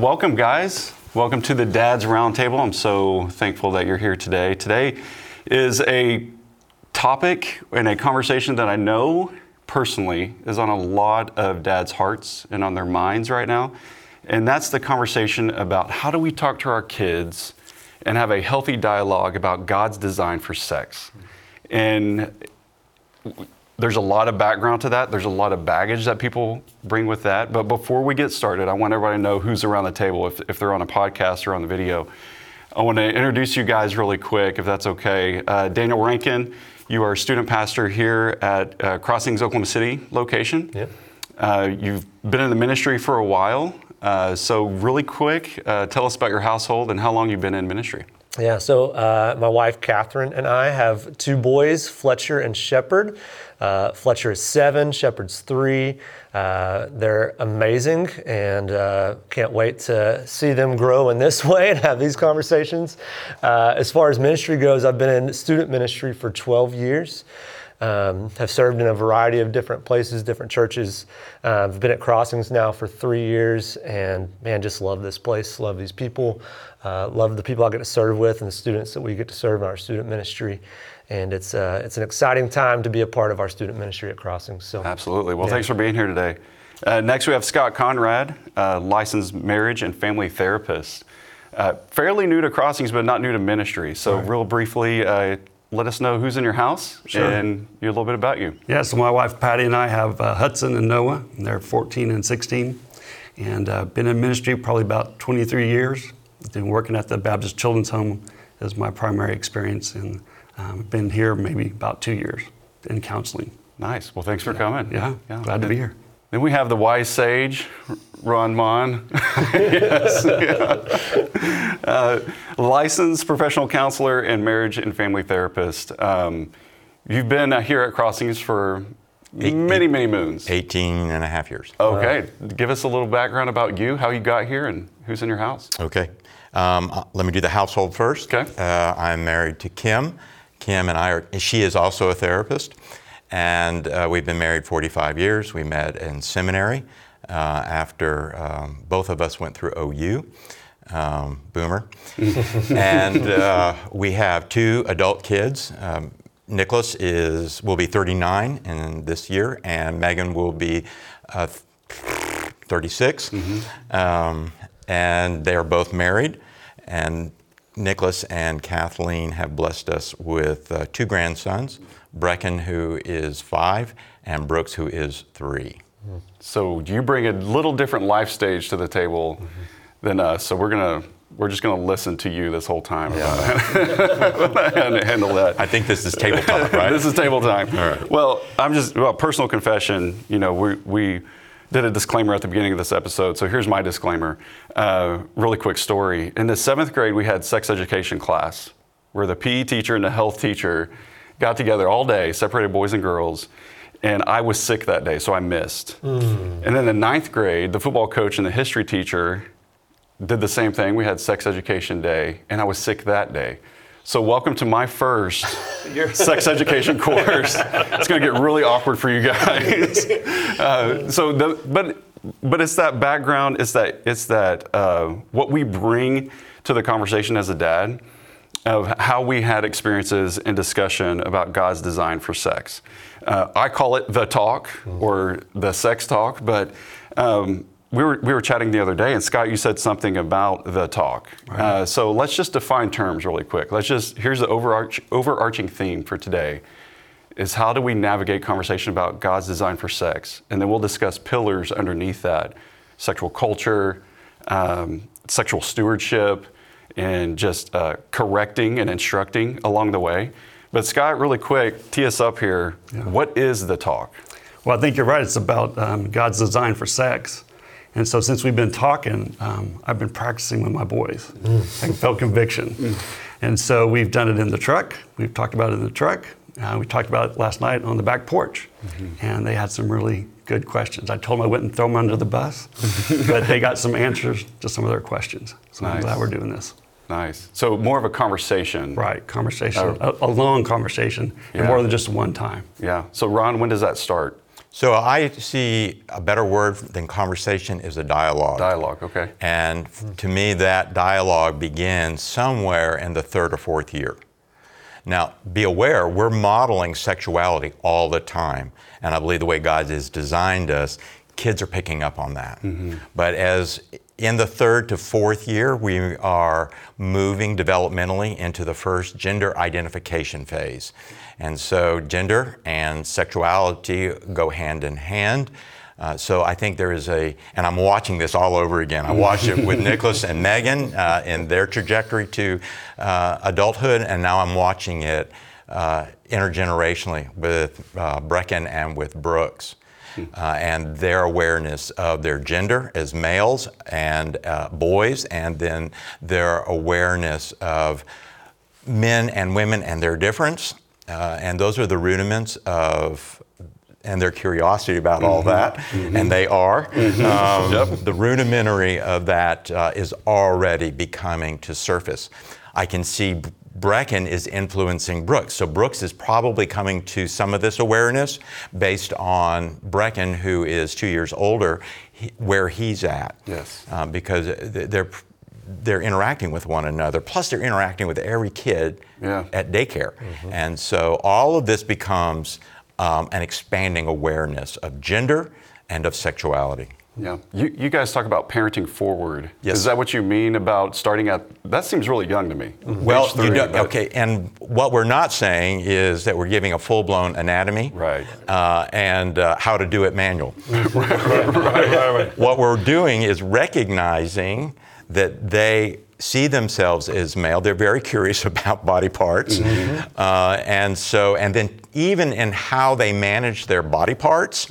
Welcome, guys. Welcome to the Dad's Roundtable. I'm so thankful that you're here today. Today is a topic and a conversation that I know personally is on a lot of dads' hearts and on their minds right now. And that's the conversation about how do we talk to our kids and have a healthy dialogue about God's design for sex. And there's a lot of background to that. There's a lot of baggage that people bring with that. But before we get started, I want everybody to know who's around the table if, if they're on a podcast or on the video. I want to introduce you guys really quick, if that's okay. Uh, Daniel Rankin, you are a student pastor here at uh, Crossings Oklahoma City location. Yep. Uh, you've been in the ministry for a while. Uh, so, really quick, uh, tell us about your household and how long you've been in ministry. Yeah, so uh, my wife Catherine and I have two boys, Fletcher and Shepard. Uh, Fletcher is seven, Shepard's three. Uh, they're amazing and uh, can't wait to see them grow in this way and have these conversations. Uh, as far as ministry goes, I've been in student ministry for 12 years. Um, have served in a variety of different places, different churches. Uh, I've been at Crossings now for three years, and man, just love this place, love these people, uh, love the people I get to serve with, and the students that we get to serve in our student ministry. And it's uh, it's an exciting time to be a part of our student ministry at Crossings. So absolutely. Well, yeah. thanks for being here today. Uh, next, we have Scott Conrad, uh, licensed marriage and family therapist. Uh, fairly new to Crossings, but not new to ministry. So, right. real briefly, let us know who's in your house sure. and a little bit about you. Yeah, so my wife Patty and I have uh, Hudson and Noah. And they're 14 and 16, and uh, been in ministry probably about 23 years. Been working at the Baptist Children's Home as my primary experience, and um, been here maybe about two years in counseling. Nice. Well, thanks for coming. Yeah, yeah. glad to be here. Then we have the wise sage, Ron Mahn. yes. Yeah. Uh, licensed professional counselor and marriage and family therapist. Um, you've been uh, here at Crossings for eight, many, many moons. 18 and a half years. Okay. Wow. Give us a little background about you, how you got here, and who's in your house. Okay. Um, uh, let me do the household first. Okay. Uh, I'm married to Kim. Kim and I are, she is also a therapist. And uh, we've been married 45 years. We met in seminary uh, after um, both of us went through OU. Um, boomer. and uh, we have two adult kids. Um, Nicholas is will be 39 in this year, and Megan will be uh, 36. Mm-hmm. Um, and they are both married. And Nicholas and Kathleen have blessed us with uh, two grandsons. Brecken, who is five, and Brooks, who is three. So you bring a little different life stage to the table mm-hmm. than us. So we're gonna we're just gonna listen to you this whole time yeah. and handle that. I think this is table talk, right? this is table time. All right. Well, I'm just well, personal confession. You know, we we did a disclaimer at the beginning of this episode. So here's my disclaimer. Uh, really quick story. In the seventh grade, we had sex education class where the PE teacher and the health teacher got together all day, separated boys and girls, and I was sick that day, so I missed. Mm. And then the ninth grade, the football coach and the history teacher did the same thing. We had sex education day, and I was sick that day. So welcome to my first sex education course. It's going to get really awkward for you guys. Uh, so, the, but but it's that background. It's that it's that uh, what we bring to the conversation as a dad of how we had experiences and discussion about God's design for sex. Uh, I call it the talk or the sex talk, but um, we were, we were chatting the other day, and Scott, you said something about the talk. Right. Uh, so let's just define terms really quick. Let's just, here's the overarch, overarching theme for today is how do we navigate conversation about God's design for sex? And then we'll discuss pillars underneath that sexual culture, um, sexual stewardship, and just uh, correcting and instructing along the way. But Scott, really quick, tee us up here. Yeah. What is the talk? Well, I think you're right. It's about um, God's design for sex. And so, since we've been talking, um, I've been practicing with my boys. Mm. I felt conviction. Mm. And so, we've done it in the truck. We've talked about it in the truck. Uh, we talked about it last night on the back porch. Mm-hmm. And they had some really good questions. I told them I wouldn't throw them under the bus, but they got some answers to some of their questions. So, nice. I'm glad we're doing this. Nice. So more of a conversation. Right, conversation, uh, a, a, long conversation, yeah. and more than just one time. Yeah. So Ron, when does that start? So I see a better word than conversation is a dialogue. Dialogue, okay. And to me, that dialogue begins somewhere in the third or fourth year. Now, be aware, we're modeling sexuality all the time. And I believe the way God has designed us, kids are picking up on that. Mm-hmm. But as in the third to fourth year, we are moving developmentally into the first gender identification phase. And so, gender and sexuality go hand in hand. Uh, so I think there is a, and I'm watching this all over again. I watched it with Nicholas and Megan uh, in their trajectory to uh, adulthood, and now I'm watching it uh, intergenerationally with uh, Brecken and with Brooks. Uh, and their awareness of their gender as males and uh, boys, and then their awareness of men and women and their difference. Uh, and those are the rudiments of and their curiosity about all that, and they are. Um, The rudimentary of that uh, is already becoming to surface. I can see Brecken is influencing Brooks. So Brooks is probably coming to some of this awareness based on Brecken, who is two years older, he, where he's at. Yes. Um, because they're they're interacting with one another. Plus, they're interacting with every kid Yeah. at daycare, and so all of this becomes um, an expanding awareness of gender and of sexuality. Yeah. You, you guys talk about parenting forward. Yes. Is that what you mean about starting at, that seems really young to me. Well, Age you know, okay, and what we're not saying is that we're giving a full-blown anatomy, Right. Uh, and uh, how to do it manual. What we're doing is recognizing that they see themselves as male. They're very curious about body parts, uh, and so, and then even in how they manage their body parts,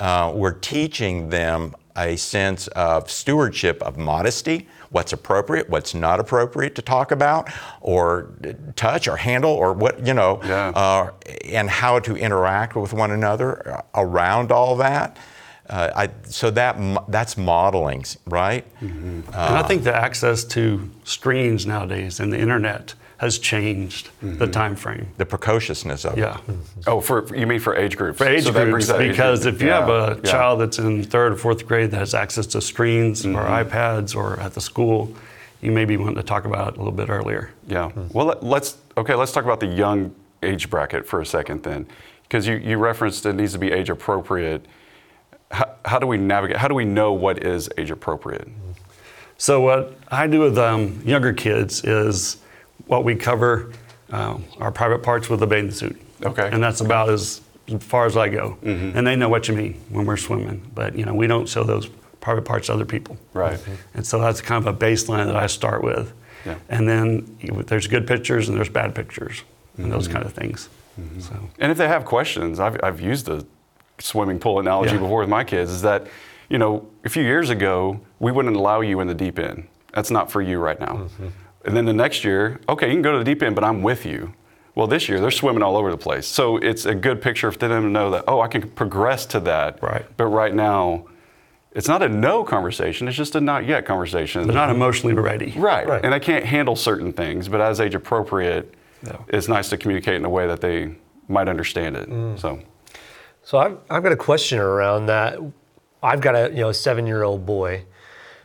uh, we're teaching them a sense of stewardship of modesty. What's appropriate, what's not appropriate to talk about, or touch, or handle, or what you know, Yeah. uh, and how to interact with one another around all that. Uh, I, so that that's modeling, right? and I think the access to screens nowadays and the internet has changed the time frame. The precociousness of Yeah. it. Oh, for you mean for age groups? For age So groups, brings that age because if you have a yeah. child that's in third or fourth grade that has access to screens or Mm-hmm. iPads or at the school, you may be wanting to talk about it a little bit earlier. Yeah. Well, let's okay. Let's talk about the young age bracket for a second, then, because you, you referenced it needs to be age appropriate. How, how do we navigate? How do we know what is age appropriate? So what I do with um, younger kids is what we cover um, our private parts with a bathing suit. Okay. And that's about as far as I go. And they know what you mean when we're swimming, but you know we don't show those private parts to other people. Right. And so that's kind of a baseline that I start with. Yeah. And then there's good pictures and there's bad pictures and those kind of things. So And if they have questions, I've, I've used the swimming pool analogy Yeah. before with my kids, is that, you know, a few years ago, we wouldn't allow you in the deep end. That's not for you right now. Mm-hmm. And then the next year, okay, you can go to the deep end, but I'm with you. Well, this year, they're swimming all over the place. So it's a good picture for them to know that, oh, I can progress to that. Right. But right now, it's not a no conversation, it's just a not yet conversation. they're not emotionally ready. Right. Right. And I can't handle certain things, but as age appropriate, Yeah. it's nice to communicate in a way that they might understand it. Mm. So, So I've, I've got a question around that. I've got a you know seven year old boy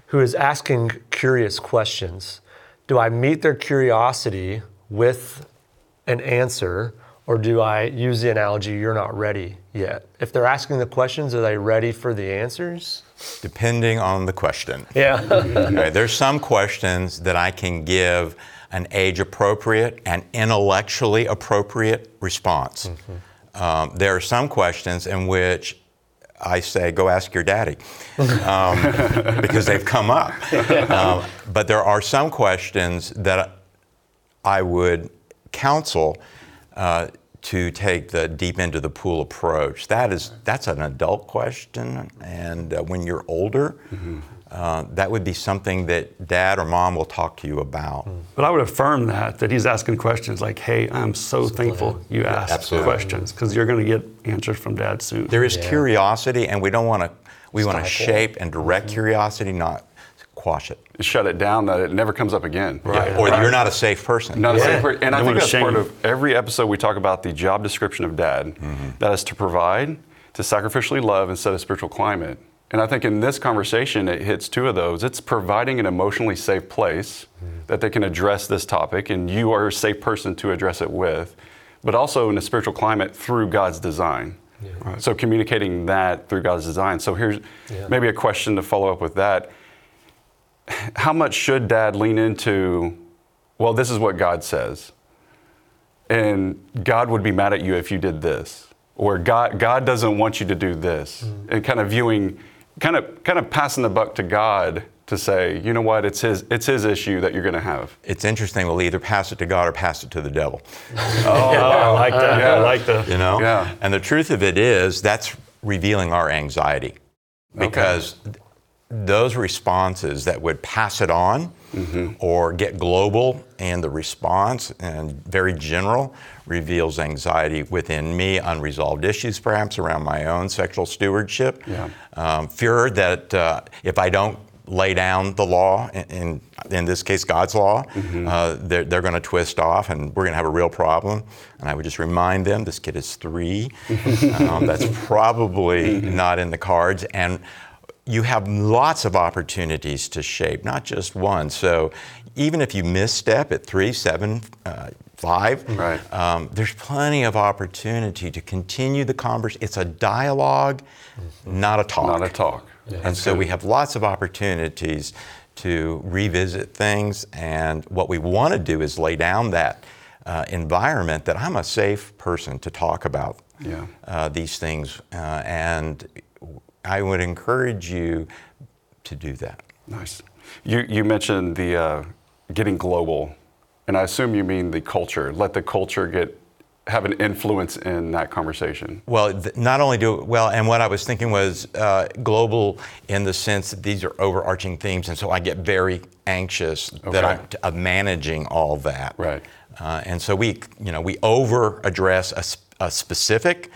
who is asking curious questions. Do I meet their curiosity with an answer, or do I use the analogy "you're not ready yet"? If they're asking the questions, are they ready for the answers? Depending on the question. Yeah. Okay, there's some questions that I can give an age appropriate and intellectually appropriate response. Mm-hmm. Um, there are some questions in which I say, go ask your daddy, um, because they've come up. Um, but there are some questions that I would counsel uh, to take the deep into the pool approach. That is that's an adult question, and uh, when you're older, uh, that would be something that dad or mom will talk to you about. Hmm. But I would affirm that that he's asking questions like, "Hey, I'm so thankful you asked absolutely. questions because you're going to get answers from dad soon." There is curiosity, and we don't want to. We want to shape and direct curiosity, not quash it. shut it down that it never comes up again. Right. Or you're not a safe person. Not a safe per- and I think wanna that's part of every episode we talk about the job description of dad. Mm-hmm. That is to provide, to sacrificially love and set a spiritual climate. And I think in this conversation, it hits two of those. It's providing an emotionally safe place that they can address this topic, and you are a safe person to address it with, but also in a spiritual climate through God's design. So communicating that through God's design. So here's Yeah. maybe a question to follow up with that. How much should dad lean into, well, this is what God says, and God would be mad at you if you did this, or God, God doesn't want you to do this, mm. and kind of viewing, kind of, kind of passing the buck to God to say, you know what, it's his, it's his issue that you're going to have. It's interesting. We'll either pass it to God or pass it to the devil. Oh, I like that. Yeah. I like the. You know? Yeah. And the truth of it is, that's revealing our anxiety. Because th- those responses that would pass it on or get global and the response and very general reveals anxiety within me, unresolved issues perhaps around my own sexual stewardship, Yeah. um, fear that uh, if I don't lay down the law, in, in, in this case God's law, uh, they're, they're going to twist off and we're going to have a real problem. And I would just remind them this kid is three. um, that's probably not in the cards. And you have lots of opportunities to shape, not just one. So even if you misstep at three, seven, uh, five, Right. um, there's plenty of opportunity to continue the conversation. It's a dialogue, not a talk. Not a talk. And so we have lots of opportunities to revisit things. And what we want to do is lay down that uh, environment that I'm a safe person to talk about Yeah. uh, these things. Uh, and I would encourage you to do that. Nice. You, you mentioned the uh, getting global, and I assume you mean the culture. Let the culture get have an influence in that conversation. Well, th- not only do well, and what I was thinking was uh, global in the sense that these are overarching themes, and so I get very anxious that I'm t- managing all that. Right. Uh, and so we, you know, we over address a, sp- a specific,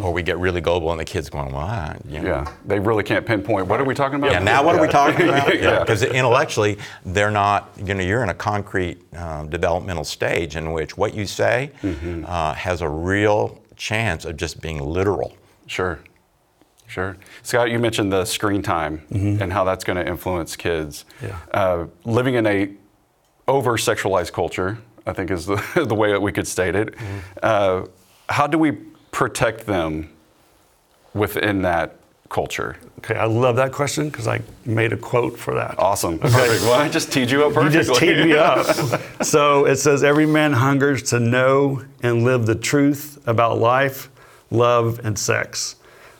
or we get really global, and the kids going, well, I, you know, Yeah, they really can't pinpoint. What are we talking about? yeah, now what are we talking about? Yeah. Because intellectually, they're not, you know, you're in a concrete um, developmental stage in which what you say Mm-hmm. uh, has a real chance of just being literal. Sure, sure. Scott, you mentioned the screen time and how that's going to influence kids. Yeah. Uh, living in a over sexualized culture, I think is the, the way that we could state it. Uh, how do we protect them within that culture? Okay, I love that question because I made a quote for that. Awesome. Perfect. Well, I just teed you up You just teed me up. so it says, Every man hungers to know and live the truth about life, love, and sex.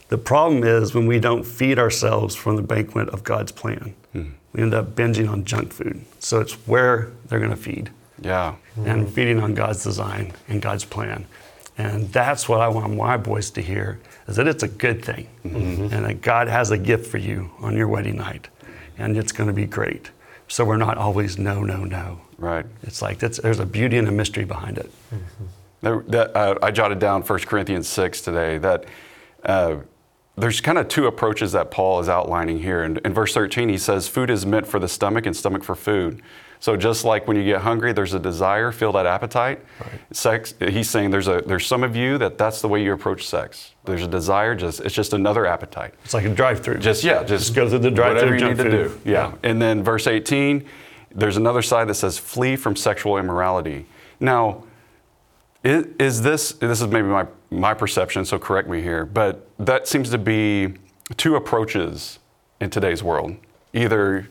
The problem is when we don't feed ourselves from the banquet of God's plan, hmm. we end up binging on junk food. So it's where they're going to feed yeah. and feeding on God's design and God's plan. And that's what I want my boys to hear is that it's a good thing and that God has a gift for you on your wedding night and it's going to be great. So we're not always no, no, no. Right. It's like that's, there's a beauty and a mystery behind it. There, that, uh, I jotted down 1 Corinthians 6 today that uh, there's kind of two approaches that Paul is outlining here. And in verse 13, he says, Food is meant for the stomach and stomach for food. So just like when you get hungry, there's a desire, feel that appetite. Right. Sex, he's saying there's, a, there's some of you that that's the way you approach sex. There's a desire, just it's just another appetite. It's like a drive-through. Just yeah, just, go through the drive-through Whatever you need to food. do. Yeah. Yeah. And then verse 18, there's another side that says flee from sexual immorality. Now, is, is this this is maybe my my perception, so correct me here, but that seems to be two approaches in today's world. Either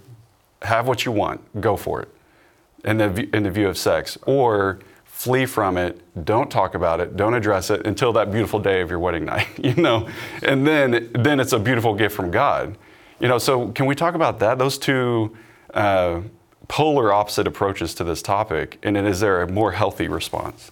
have what you want, go for it, in the in the view of sex, or flee from it, don't talk about it, don't address it until that beautiful day of your wedding night, you know, and then then it's a beautiful gift from God, you know. So can we talk about that? Those two. Uh, polar opposite approaches to this topic and is there a more healthy response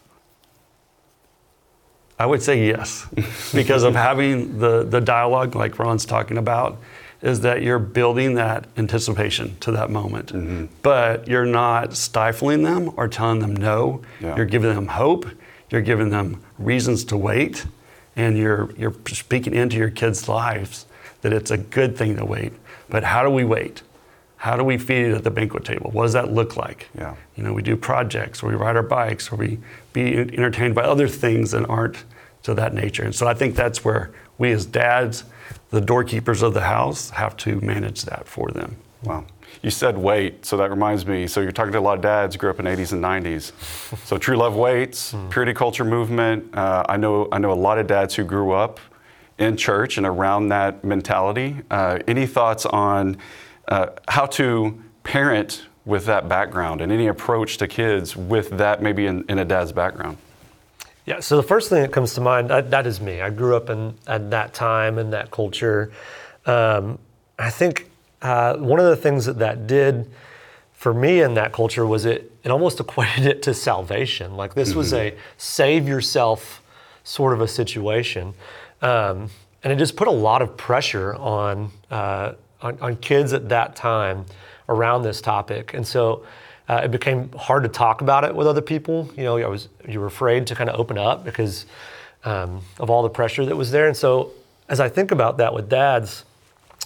I would say yes, because of having the, the dialogue, like Ron's talking about, is that you're building that anticipation to that moment. Mm-hmm. But you're not stifling them or telling them no. Yeah. You're giving them hope, you're giving them reasons to wait, and you're, you're speaking into your kids' lives that it's a good thing to wait. But how do we wait? How do we feed it at the banquet table? What does that look like? Yeah. You know, we do projects, or we ride our bikes, or we be entertained by other things that aren't to that nature. And so I think that's where we as dads, the doorkeepers of the house, have to manage that for them. Wow. You said wait, so that reminds me. So you're talking to a lot of dads, who grew up in 80s and 90s. So True Love waits, purity culture movement. Uh, I know I know a lot of dads who grew up in church and around that mentality. Uh, any thoughts on uh, how to parent with that background and any approach to kids with that maybe in, in a dad's background? Yeah, so the first thing that comes to mind, that, that is me. I grew up in at that time in that culture. Um, I think uh, one of the things that that did for me in that culture was it, it almost equated it to salvation. Like this was a save yourself sort of a situation. Um, and it just put a lot of pressure on, uh, on, on kids at that time around this topic. And so uh, it became hard to talk about it with other people. You know, I was you were afraid to kind of open up because um, of all the pressure that was there. And so as I think about that with dads,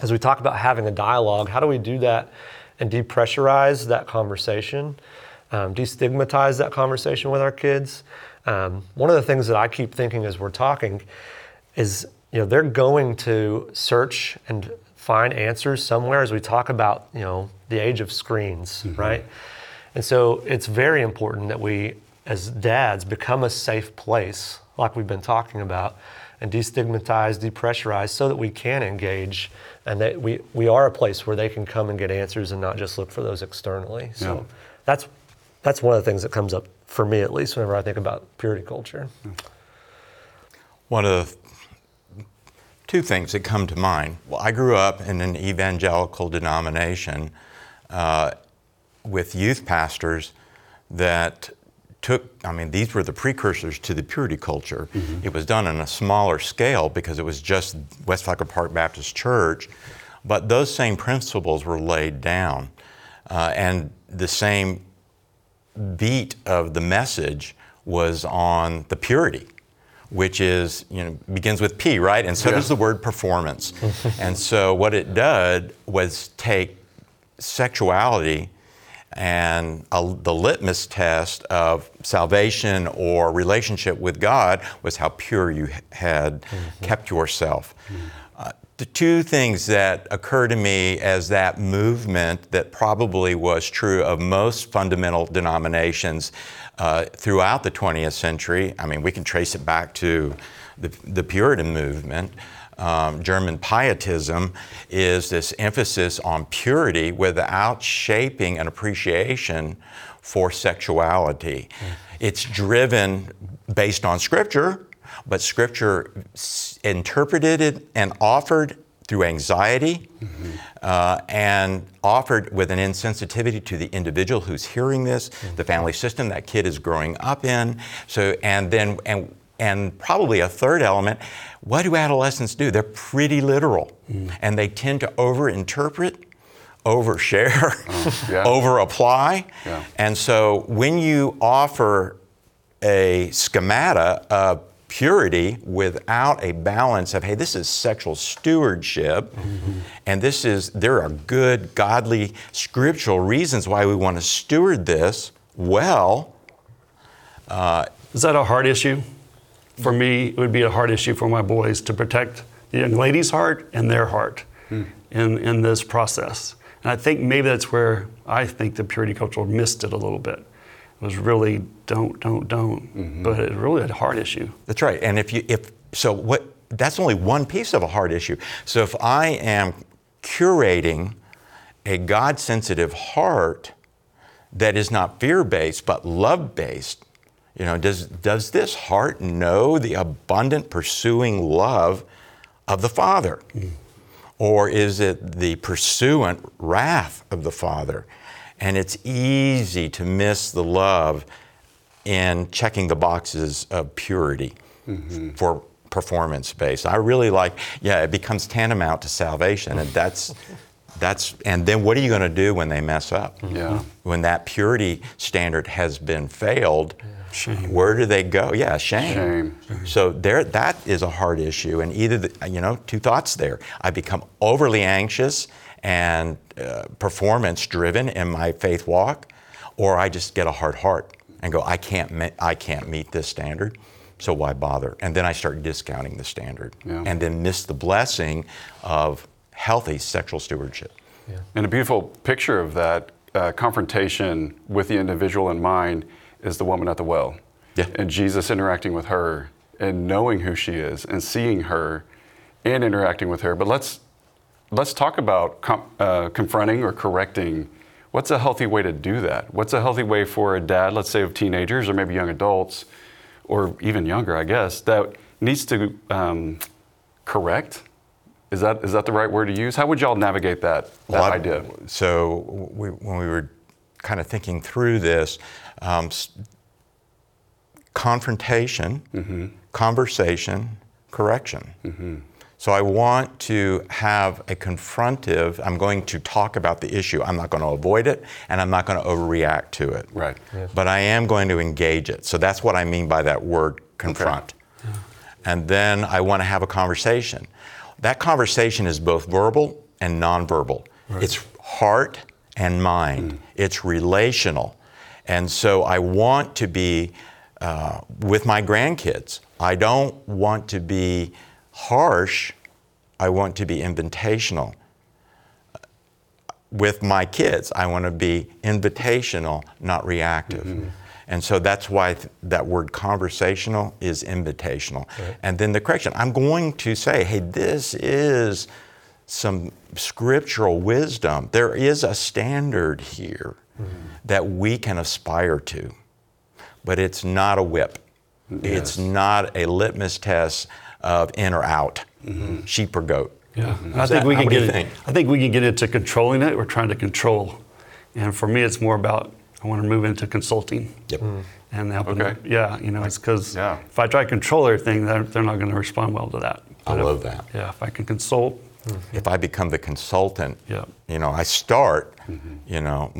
as we talk about having a dialogue, how do we do that and depressurize that conversation, um, destigmatize that conversation with our kids? Um, one of the things that I keep thinking as we're talking is, you know, they're going to search and find answers somewhere as we talk about, you know, the age of screens, right? And so it's very important that we, as dads, become a safe place, like we've been talking about, and destigmatize, depressurize, so that we can engage and that we, we are a place where they can come and get answers and not just look for those externally. So Yeah. that's that's one of the things that comes up for me at least whenever I think about purity culture. One of the two things that come to mind. Well, I grew up in an evangelical denomination uh, with youth pastors that took, I mean, these were the precursors to the purity culture. It was done on a smaller scale because it was just West Flagler Park Baptist Church, but those same principles were laid down. Uh, and the same beat of the message was on the purity, which is, you know, begins with P, right? And so Yeah. does the word performance. and so what it did was take sexuality and a, the litmus test of salvation or relationship with God was how pure you had kept yourself. Uh, the two things that occur to me as that movement that probably was true of most fundamental denominations uh, throughout the 20th century, I mean, we can trace it back to the, the Puritan movement. Um, German pietism is this emphasis on purity without shaping an appreciation for sexuality. It's driven based on Scripture, but Scripture s- interpreted it and offered through anxiety uh, and offered with an insensitivity to the individual who's hearing this, the family system that kid is growing up in. So, and then, and, and probably a third element, what do adolescents do? They're pretty literal mm. and they tend to overinterpret, overshare, oh, yeah. over apply. Yeah. And so when you offer a schemata of purity without a balance of, hey, this is sexual stewardship, mm-hmm. and this is, there are good, godly, scriptural reasons why we want to steward this well. Uh, is that a hard issue? For me, it would be a hard issue for my boys to protect the young lady's heart and their heart hmm. in, in this process. And I think maybe that's where I think the purity culture missed it a little bit. It was really don't, don't, don't. Mm-hmm. But it's really a hard issue. That's right. And if you if so what that's only one piece of a hard issue. So if I am curating a God sensitive heart that is not fear based but love based, you know, does does this heart know the abundant pursuing love of the Father? Or is it the pursuant wrath of the Father? And it's easy to miss the love in checking the boxes of purity for performance based. I really like, yeah, it becomes tantamount to salvation, and that's that's and then what are you going to do when they mess up? Yeah. When that purity standard has been failed, Shame. where do they go? Yeah, shame. Shame. So there, that is a hard issue, and either the, you know, two thoughts there. I become overly anxious and uh, performance driven in my faith walk, or I just get a hard heart and go, I can't, me- I can't meet this standard. So why bother? And then I start discounting the standard Yeah. and then miss the blessing of healthy sexual stewardship. And a beautiful picture of that uh, confrontation with the individual in mind is the woman at the well. Yeah. And Jesus interacting with her and knowing who she is and seeing her and interacting with her. But let's let's talk about com- uh, confronting or correcting. What's a healthy way to do that? What's a healthy way for a dad, let's say of teenagers or maybe young adults, or even younger, I guess, that needs to um, correct? Is that is that the right word to use? How would y'all navigate that, that Well, idea? So we, when we were kind of thinking through this, um, confrontation, Mm-hmm. conversation, correction. So I want to have a confrontive. I'm going to talk about the issue. I'm not going to avoid it, and I'm not going to overreact to it. Right. But I am going to engage it. So that's what I mean by that word confront. And then I want to have a conversation. That conversation is both verbal and nonverbal. It's heart and mind. It's relational. And so I want to be uh, with my grandkids. I don't want to be harsh. I want to be invitational with my kids, I want to be invitational, not reactive. And so that's why th- that word conversational is invitational. And then the correction I'm going to say, hey, this is some scriptural wisdom. There is a standard here that we can aspire to, but it's not a whip. It's not a litmus test of in or out, mm-hmm. sheep or goat. Yeah, and I Is think that- we can do you get. think? I think we can get into controlling it. We're trying to control, and for me, it's more about I want to move into consulting. Yep. Mm. And helping. Okay. Yeah, you know, it's because Yeah. if I try to control everything, they're, they're not going to respond well to that. I But if- love that. Yeah, if I can consult, if I become the consultant, Yeah. you know, I start, you know,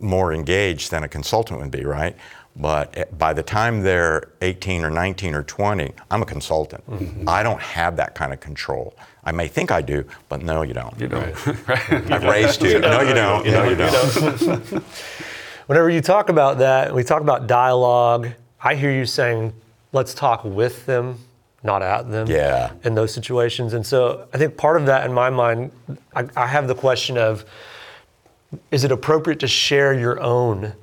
more engaged than a consultant would be, right? But eh, by the time they're 18 or 19 or 20, I'm a consultant. I don't have that kind of control. I may think I do, but no, you don't. you know, I've raised you. No, you don't. No, you don't. Whenever you talk about that, we talk about dialogue. I hear you saying, let's talk with them, not at them. Yeah. In those situations. And so I think part of that in my mind, I, I have the question of is it appropriate to share your own?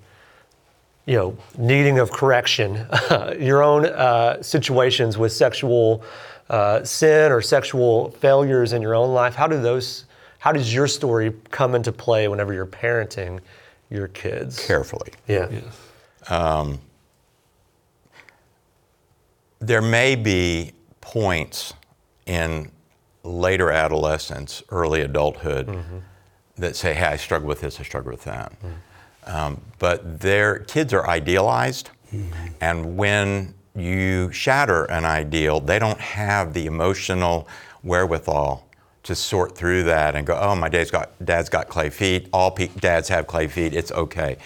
You know, needing of correction, your own uh, situations with sexual uh, sin or sexual failures in your own life. How do those? How does your story come into play whenever you're parenting your kids? Carefully. Yeah. yes. There may be points in later adolescence, early adulthood, that say, "Hey, I struggle with this. I struggle with that." Um, but their kids are idealized, and when you shatter an ideal, they don't have the emotional wherewithal to sort through that and go, "Oh, my dad's got dad's got clay feet. All pe- dads have clay feet. It's okay."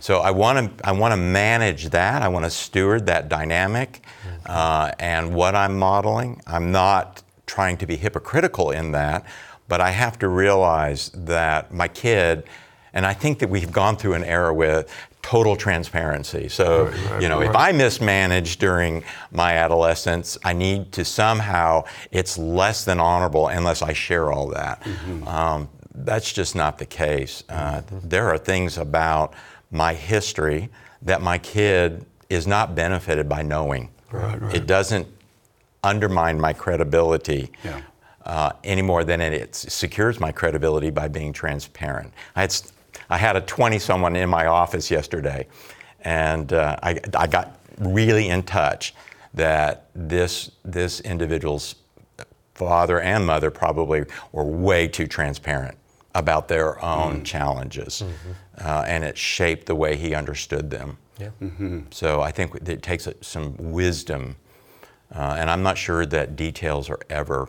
So I want to I want to manage that. I want to steward that dynamic, uh, and what I'm modeling, I'm not trying to be hypocritical in that, but I have to realize that my kid, and I think that we've gone through an era with total transparency. So, right, you know, if. I mismanaged during my adolescence, I need to somehow, it's less than honorable unless I share all that. Um, that's just not the case. Uh, There are things about my history that my kid is not benefited by knowing. Right, right. It doesn't undermine my credibility Yeah. uh, any more than it, it secures my credibility by being transparent. I had, I had a 20 someone in my office yesterday, and uh, I, I got really in touch that this, this individual's father and mother probably were way too transparent about their own challenges, uh, and it shaped the way he understood them. Yeah. So I think it takes uh, some wisdom, uh, and I'm not sure that details are ever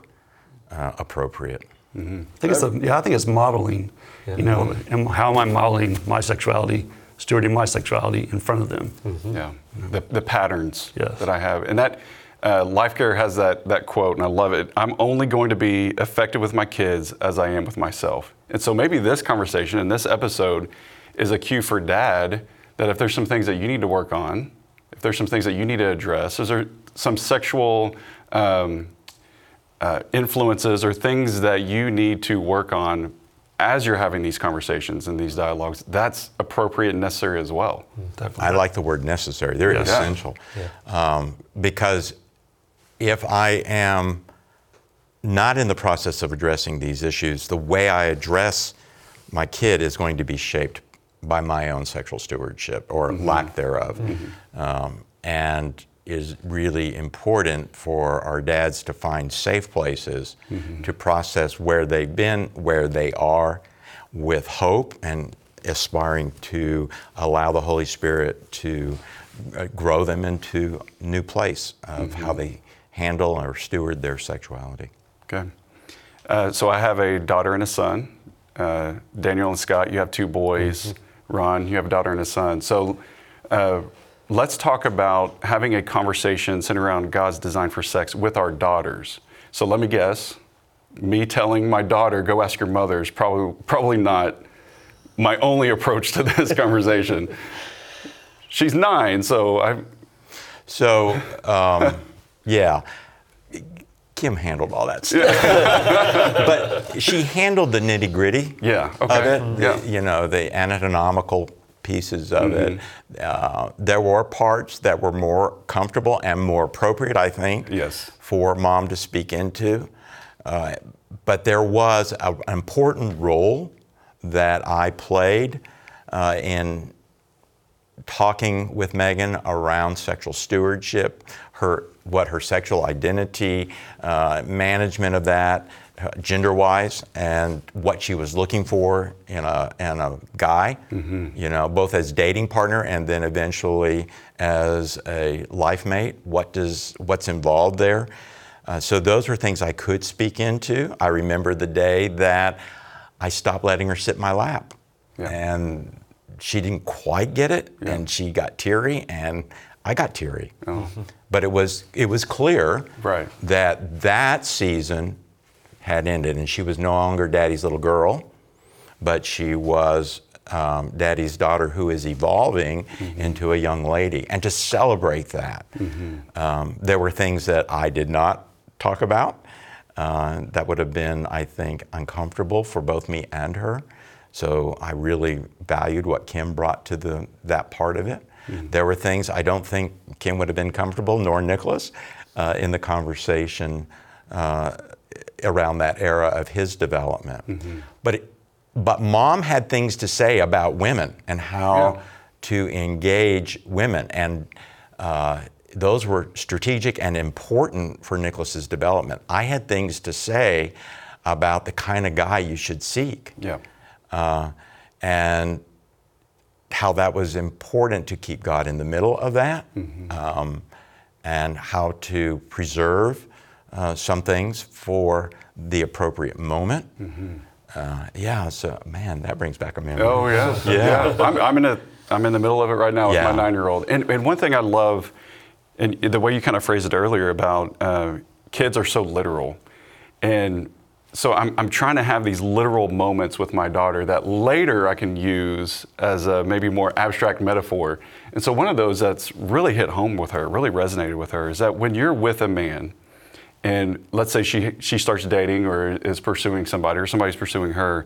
uh, appropriate. I think it's a, yeah, I think it's modeling. You know, and how am I modeling my sexuality, stewarding my sexuality in front of them? Yeah, the, the patterns Yes. that I have, and that uh, Life Care has that that quote, and I love it. I'm only going to be effective with my kids as I am with myself. And so maybe this conversation and this episode is a cue for Dad that if there's some things that you need to work on, if there's some things that you need to address, is there some sexual um, uh, influences or things that you need to work on as you're having these conversations and these dialogues, that's appropriate and necessary as well. Definitely. I like the word necessary. They're Yeah. essential. Um, because if I am not in the process of addressing these issues, the way I address my kid is going to be shaped by my own sexual stewardship or lack thereof. Um, and is really important for our dads to find safe places to process where they've been, where they are, with hope and aspiring to allow the Holy Spirit to uh, grow them into new place of how they handle or steward their sexuality. Okay. Uh, so I have a daughter and a son. Uh, Daniel and Scott, you have two boys. Ron, you have a daughter and a son. So uh, let's talk about having a conversation centered around God's design for sex with our daughters. So let me guess. Me telling my daughter, go ask your mother, is probably, probably not my only approach to this conversation. She's nine, so I, So, um, yeah, Kim handled all that stuff. but she handled the nitty gritty Yeah, of okay. it, Mhm. Yeah. you know, the anatomical pieces of it. Uh, there were parts that were more comfortable and more appropriate, I think, Yes. for mom to speak into. Uh, but there was a, an important role that I played uh, in talking with Megan around sexual stewardship, her what her sexual identity, uh, management of that, uh, gender-wise, and what she was looking for in a in a guy. You know, both as dating partner and then eventually as a life mate. What does what's involved there? Uh, so those were things I could speak into. I remember the day that I stopped letting her sit in my lap, Yeah. and she didn't quite get it, and she got teary, and I got teary. But it was it was clear Right. that that season had ended, and she was no longer Daddy's little girl, but she was um, Daddy's daughter who is evolving into a young lady. And to celebrate that, um, there were things that I did not talk about. Uh, that would have been, I think, uncomfortable for both me and her. So I really valued what Kim brought to the, that part of it. There were things I don't think Kim would have been comfortable, nor Nicholas, uh, in the conversation uh, around that era of his development. But, it, but mom had things to say about women and how Yeah. to engage women. And uh, those were strategic and important for Nicholas's development. I had things to say about the kind of guy you should seek yeah. uh, and how that was important to keep God in the middle of that, um, and how to preserve uh, some things for the appropriate moment. Uh, yeah, so man, that brings back a memory. Oh yeah, Yeah. I'm, I'm in a I'm in the middle of it right now with my nine year old. And, and one thing I love, and the way you kind of phrased it earlier about uh, kids are so literal, and so I'm I'm trying to have these literal moments with my daughter that later I can use as a maybe more abstract metaphor. And so one of those that's really hit home with her, really resonated with her, is that when you're with a man and let's say she she starts dating or is pursuing somebody or somebody's pursuing her.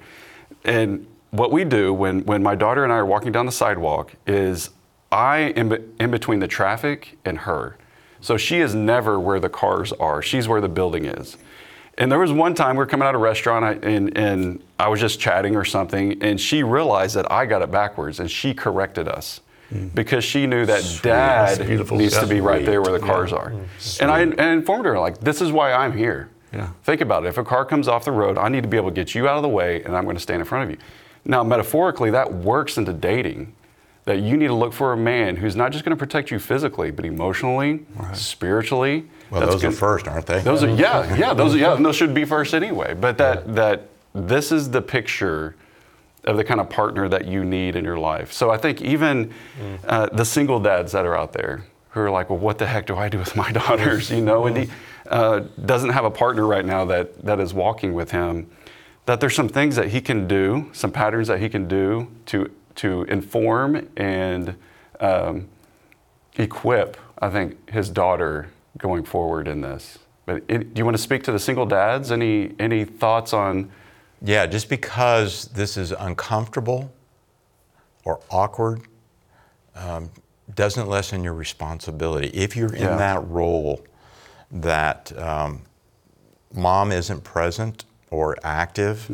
And what we do when when my daughter and I are walking down the sidewalk is I am in between the traffic and her. So she is never where the cars are. She's where the building is. And there was one time we were coming out of a restaurant and, and I was just chatting or something and she realized that I got it backwards and she corrected us Mm-hmm. because she knew that dad That's beautiful. needs to be right there where the Yeah. cars are. Mm-hmm. And I and I informed her like, this is why I'm here. Yeah. Think about it. If a car comes off the road, I need to be able to get you out of the way, and I'm going to stand in front of you. Now, metaphorically, that works into dating. That you need to look for a man who's not just going to protect you physically, but emotionally, spiritually. Well, those are gonna- first, aren't they? Those are yeah, yeah. Those are yeah. Those should be first anyway. But that that this is the picture of the kind of partner that you need in your life. So I think even uh, the single dads that are out there who are like, well, what the heck do I do with my daughters? You know, and he uh, doesn't have a partner right now that that is walking with him. That there's some things that he can do, some patterns that he can do to to inform and um, equip, I think, his daughter going forward in this. But it, do you want to speak to the single dads? Any any thoughts on? Yeah, just because this is uncomfortable or awkward um, doesn't lessen your responsibility. If you're in Yeah. that role that um, mom isn't present or active,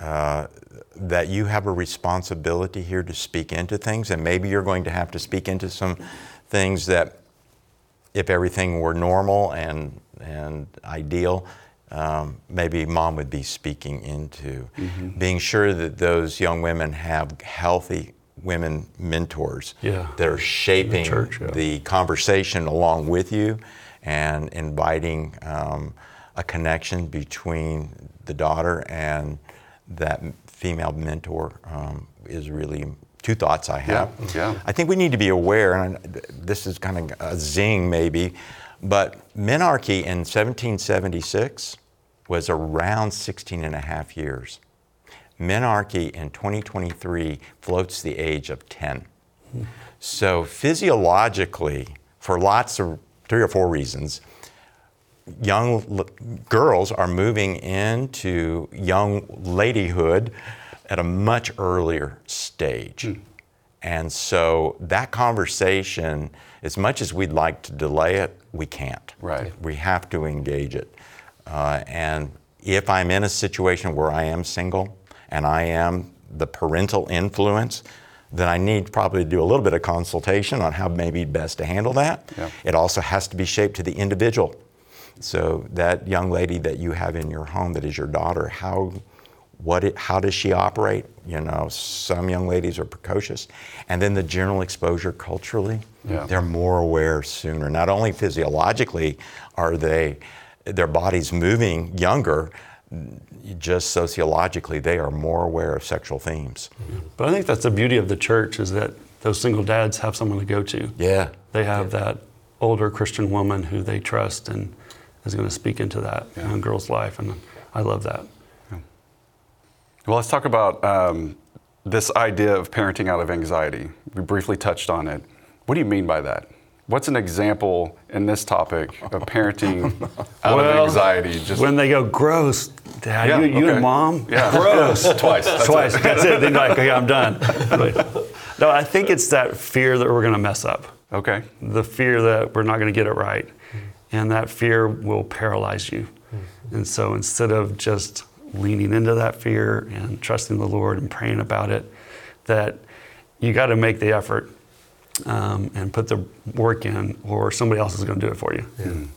uh, that you have a responsibility here to speak into things, and maybe you're going to have to speak into some things that if everything were normal and, and ideal, um, maybe mom would be speaking into. Being sure that those young women have healthy women mentors Yeah. that are shaping church, yeah. the conversation along with you and inviting um, a connection between the daughter and that female mentor um, is really two thoughts I have. Yeah, yeah. I think we need to be aware, and this is kind of a zing maybe, but menarche in 1776 was around 16 and a half years. Menarche in 2023 floats the age of 10. So physiologically, for lots of three or four reasons, young l- girls are moving into young ladyhood at a much earlier stage. Hmm. And so that conversation, as much as we'd like to delay it, we can't. Right. We have to engage it. Uh, and if I'm in a situation where I am single and I am the parental influence, then I need probably to do a little bit of consultation on how maybe best to handle that. Yeah. It also has to be shaped to the individual. So that young lady that you have in your home that is your daughter, how what it, how does she operate? You know, some young ladies are precocious, and then the general exposure culturally, Yeah. they're more aware sooner. Not only physiologically are they their bodies moving younger, just sociologically they are more aware of sexual themes. Mm-hmm. But I think that's the beauty of the church is that those single dads have someone to go to. Yeah. They have that older Christian woman who they trust and is going to speak into that young girl's life, and I love that. Well, let's talk about um, this idea of parenting out of anxiety. We briefly touched on it. What do you mean by that? What's an example in this topic of parenting out of anxiety? Just When they go, gross, Dad, Yeah, you, you and mom, Yeah. gross. twice. That's Twice. it. That's it. Then you're like, okay, I'm done. no, I think it's that fear that we're going to mess up. Okay. the fear that we're not going to get it right. And that fear will paralyze you. And so instead of just leaning into that fear and trusting the Lord and praying about it, that you got to make the effort um, and put the work in, or somebody else is going to do it for you.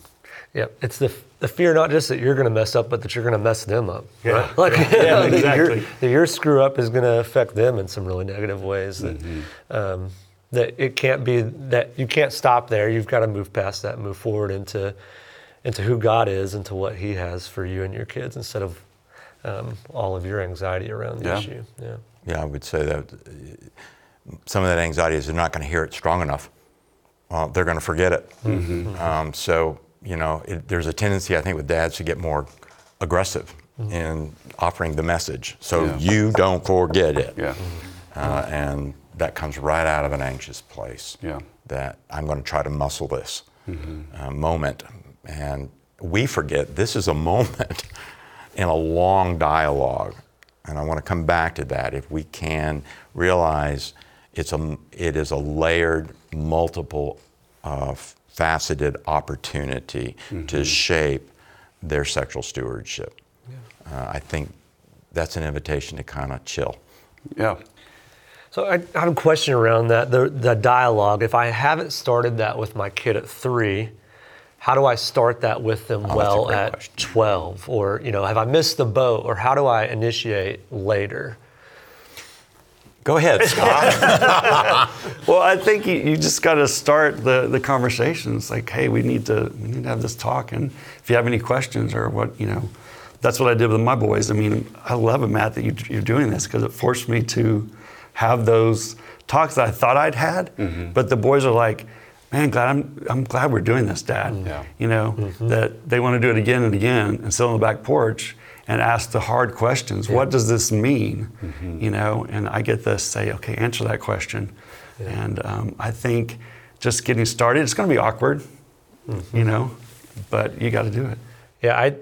Yeah, it's the, the fear not just that you're going to mess up, but that you're going to mess them up. Yeah. Right? Like, Yeah, that your- exactly. that your screw up is going to affect them in some really negative ways. That, Mm-hmm. um, that it can't be that you can't stop there. You've got to move past that, move forward into into who God is, into what He has for you and your kids, instead of um, all of your anxiety around the Yeah. issue. Yeah. Yeah, I would say that some of that anxiety is they're not going to hear it strong enough. Uh, they're going to forget it. Um, so, you know, it, there's a tendency, I think, with dads to get more aggressive in offering the message. So Yeah. you don't forget it. Yeah. Uh, and that comes right out of an anxious place. Yeah. That I'm going to try to muscle this uh, moment. And we forget this is a moment in a long dialogue. And I want to come back to that. If we can realize it's a, it is a layered, multiple, uh, faceted opportunity to shape their sexual stewardship. Uh, I think that's an invitation to kind of chill. Yeah. So I, I have a question around that. The, the dialogue, if I haven't started that with my kid at three, how do I start that with them Oh, well at question. 12? Or, you know, have I missed the boat? Or how do I initiate later? Go ahead, Scott. Well, I think you, you just got to start the, the conversation. It's Like, hey, we need to we need to have this talk, and if you have any questions or what you know, that's what I did with my boys. I mean, I love it, Matt, that you, you're doing this because it forced me to have those talks that I thought I'd had, mm-hmm. but the boys are like, man, glad I'm I'm glad we're doing this, Dad. Yeah. You know mm-hmm. that they want to do it again and again, and sit on the back porch and ask the hard questions. What does this mean? Mm-hmm. You know, and I get to say, okay, answer that question. Yeah. And um, I think just getting started, it's going to be awkward. Mm-hmm. you know, but you got to do it. Yeah, I,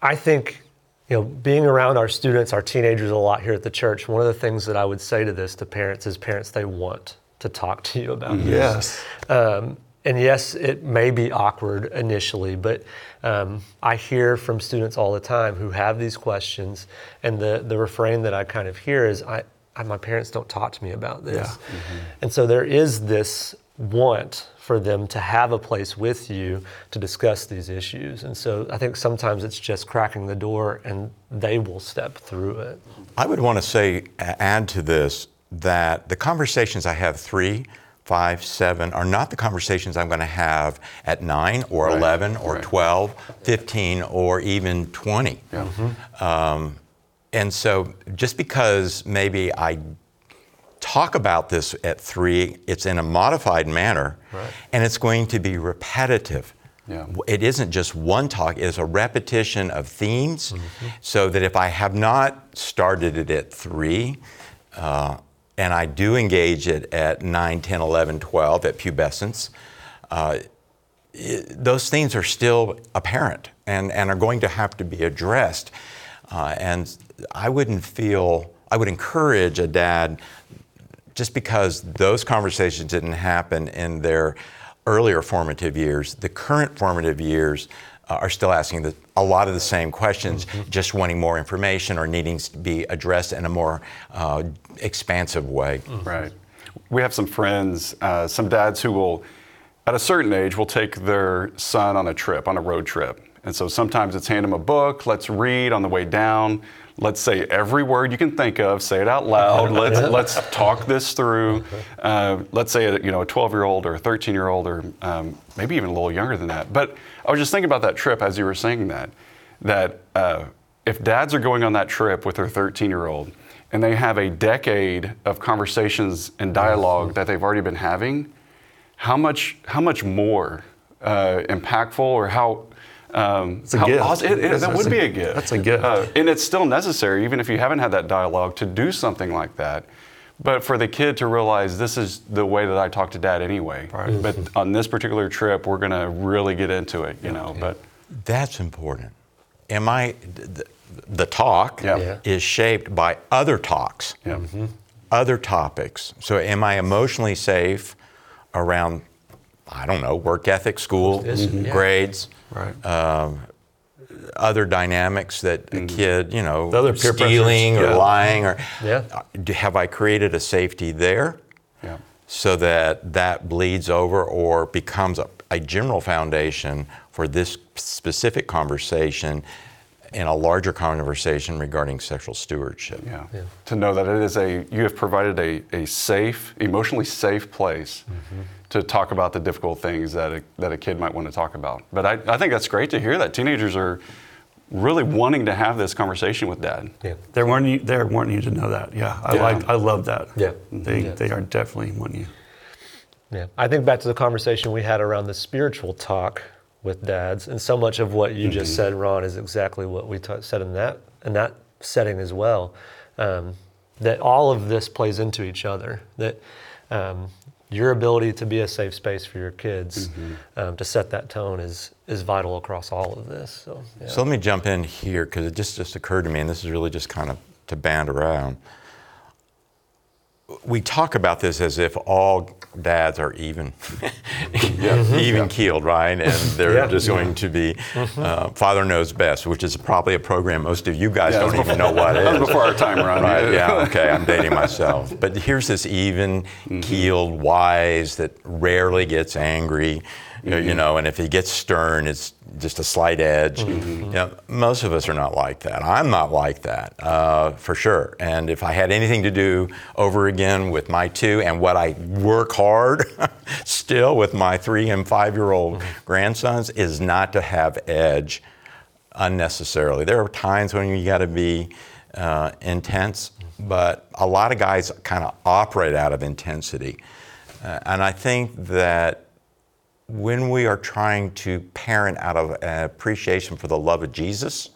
I think, you know, being around our students, our teenagers a lot here at the church, one of the things that I would say to this to parents is parents, they want to talk to you about this. Yes. Um, and yes, it may be awkward initially, but um, I hear from students all the time who have these questions, and the, the refrain that I kind of hear is, I, I my parents don't talk to me about this. Yeah. And so there is this want for them to have a place with you to discuss these issues. And so I think sometimes it's just cracking the door and they will step through it. I would want to say, add to this, that the conversations I have three, five, seven are not the conversations I'm going to have at nine or Right, 11 or right. 12, 15, or even 20. Yeah. Um, and so just because maybe I talk about this at three, it's in a modified manner, Right. and it's going to be repetitive. Yeah. It isn't just one talk, it's a repetition of themes, so that if I have not started it at three, uh, and I do engage it at 9, 10, 11, 12 at pubescence, uh, i- those things are still apparent and, and are going to have to be addressed. Uh, and I wouldn't feel, I would encourage a dad, just because those conversations didn't happen in their earlier formative years, the current formative years are still asking the, a lot of the same questions, just wanting more information or needing to be addressed in a more uh, expansive way. Right. We have some friends, uh, some dads who will, at a certain age, will take their son on a trip, on a road trip. And so sometimes it's hand them a book, let's read on the way down. Let's say every word you can think of, say it out loud. Let's let's talk this through. Uh, let's say you know a 12 year old or a 13 year old or um, maybe even a little younger than that. But I was just thinking about that trip as you were saying that. That uh, if dads are going on that trip with their 13 year old and they have a decade of conversations and dialogue that they've already been having, how much how much more uh, impactful or how um, a how gift. awesome- it- it- that would a- be a gift. that's a gift. Uh, and it's still necessary, even if you haven't had that dialogue, to do something like that. But for the kid to realize this is the way that I talk to dad anyway. Right. But on this particular trip, we're going to really get into it, you know. But That's important. Am I, the, the talk Yeah. Yeah. is shaped by other talks, yeah, other topics. So am I emotionally safe around, I don't know, work ethic, school, Yes, yeah. grades, Right. Um, other dynamics that a mm. kid, you know, The other peer stealing pressures, or yeah. lying, or Yeah. uh, have I created a safety there? yeah. so that that bleeds over or becomes a, a general foundation for this specific conversation in a larger conversation regarding sexual stewardship. Yeah. To know that it is a, you have provided a, a safe, emotionally safe place mm-hmm. To talk about the difficult things that a, that a kid might want to talk about. But I, I think that's great to hear that teenagers are really wanting to have this conversation with dad. Yeah. They're wanting you, they're wanting you to know that. Yeah, I Yeah. like, I love that. Yeah. They, Yeah. they are definitely wanting you. Yeah, I think back to the conversation we had around the spiritual talk with dads, and so much of what you just said, Ron, is exactly what we ta- said in that in that setting as well. Um, that all of this plays into each other. That um, your ability to be a safe space for your kids, um, to set that tone, is is vital across all of this. So, yeah. So let me jump in here because it just, just occurred to me, and this is really just kind of to band around. We talk about this as if all dads are even, even keeled, right? And they're Yeah. just going to be uh, father knows best, which is probably a program most of you guys Yeah, don't even know what it is. before our time, Ron. Right, yeah, okay, I'm dating myself. But here's this even keeled, wise that rarely gets angry, you know, you know, and if he gets stern, it's just a slight edge. You know, most of us are not like that. I'm not like that, uh, for sure. And if I had anything to do over again with my two and what I work hard still with my three and five year old grandsons is not to have edge unnecessarily. There are times when you got to be uh, intense, but a lot of guys kind of operate out of intensity. Uh, and I think that when we are trying to parent out of appreciation for the love of Jesus,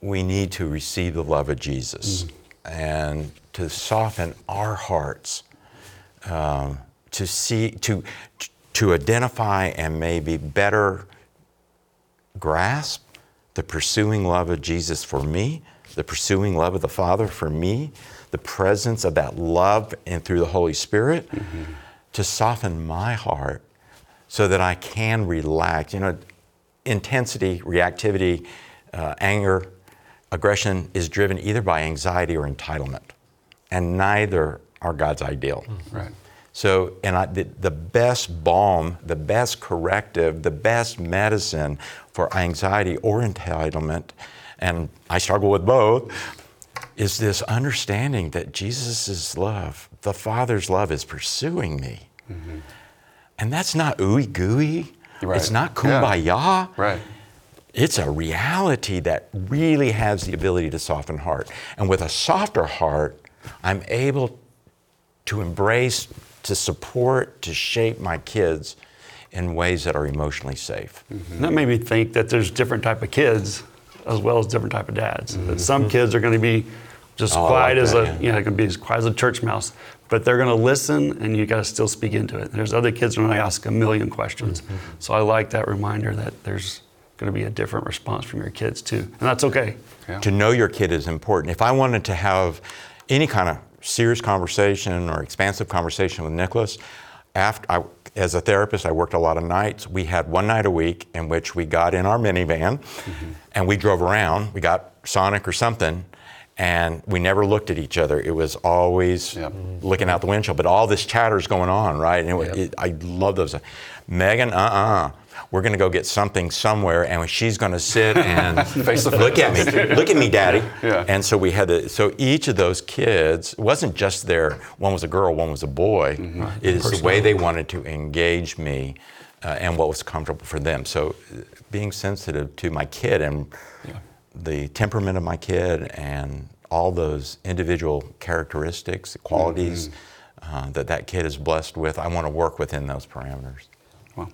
we need to receive the love of Jesus. And to soften our hearts um, to see to to identify and maybe better grasp the pursuing love of Jesus for me, the pursuing love of the Father for me, the presence of that love and through the Holy Spirit to soften my heart so that I can relax. You know, intensity, reactivity, uh, anger, aggression is driven either by anxiety or entitlement, and neither are God's ideal. Right. So, and I, the, the best balm, the best corrective, the best medicine for anxiety or entitlement, and I struggle with both, is this understanding that Jesus' love, the Father's love, is pursuing me. And that's not ooey gooey. Right. It's not Yeah. kumbaya. Right. It's a reality that really has the ability to soften heart. And with a softer heart, I'm able to embrace, to support, to shape my kids in ways that are emotionally safe. And that made me think that there's different type of kids as well as different type of dads. That some mm-hmm. kids are going to be just Oh, quiet like as that, a, yeah. you know, they can be as quiet as a church mouse, but they're going to listen and you got to still speak into it. There's other kids who are going to ask a million questions. Mm-hmm. So I like that reminder that there's going to be a different response from your kids too. And that's okay. Yeah. To know your kid is important. If I wanted to have any kind of serious conversation or expansive conversation with Nicholas, after I, as a therapist, I worked a lot of nights. We had one night a week in which we got in our minivan mm-hmm. and we drove around. We got Sonic or something, and we never looked at each other. It was always Yep. looking out the windshield. But all this chatter's going on, right? And it, Yep. it, I love those. Megan, uh-uh. We're going to go get something somewhere, and she's going to sit and look at me, look at me, Daddy. Yeah. And so we had to. So each of those kids it wasn't just their. One was a girl, one was a boy. Mm-hmm. It is the way they wanted to engage me, uh, and what was comfortable for them. So uh, being sensitive to my kid and the temperament of my kid and all those individual characteristics, qualities Mm-hmm. uh, that that kid is blessed with, I want to work within those parameters. Well,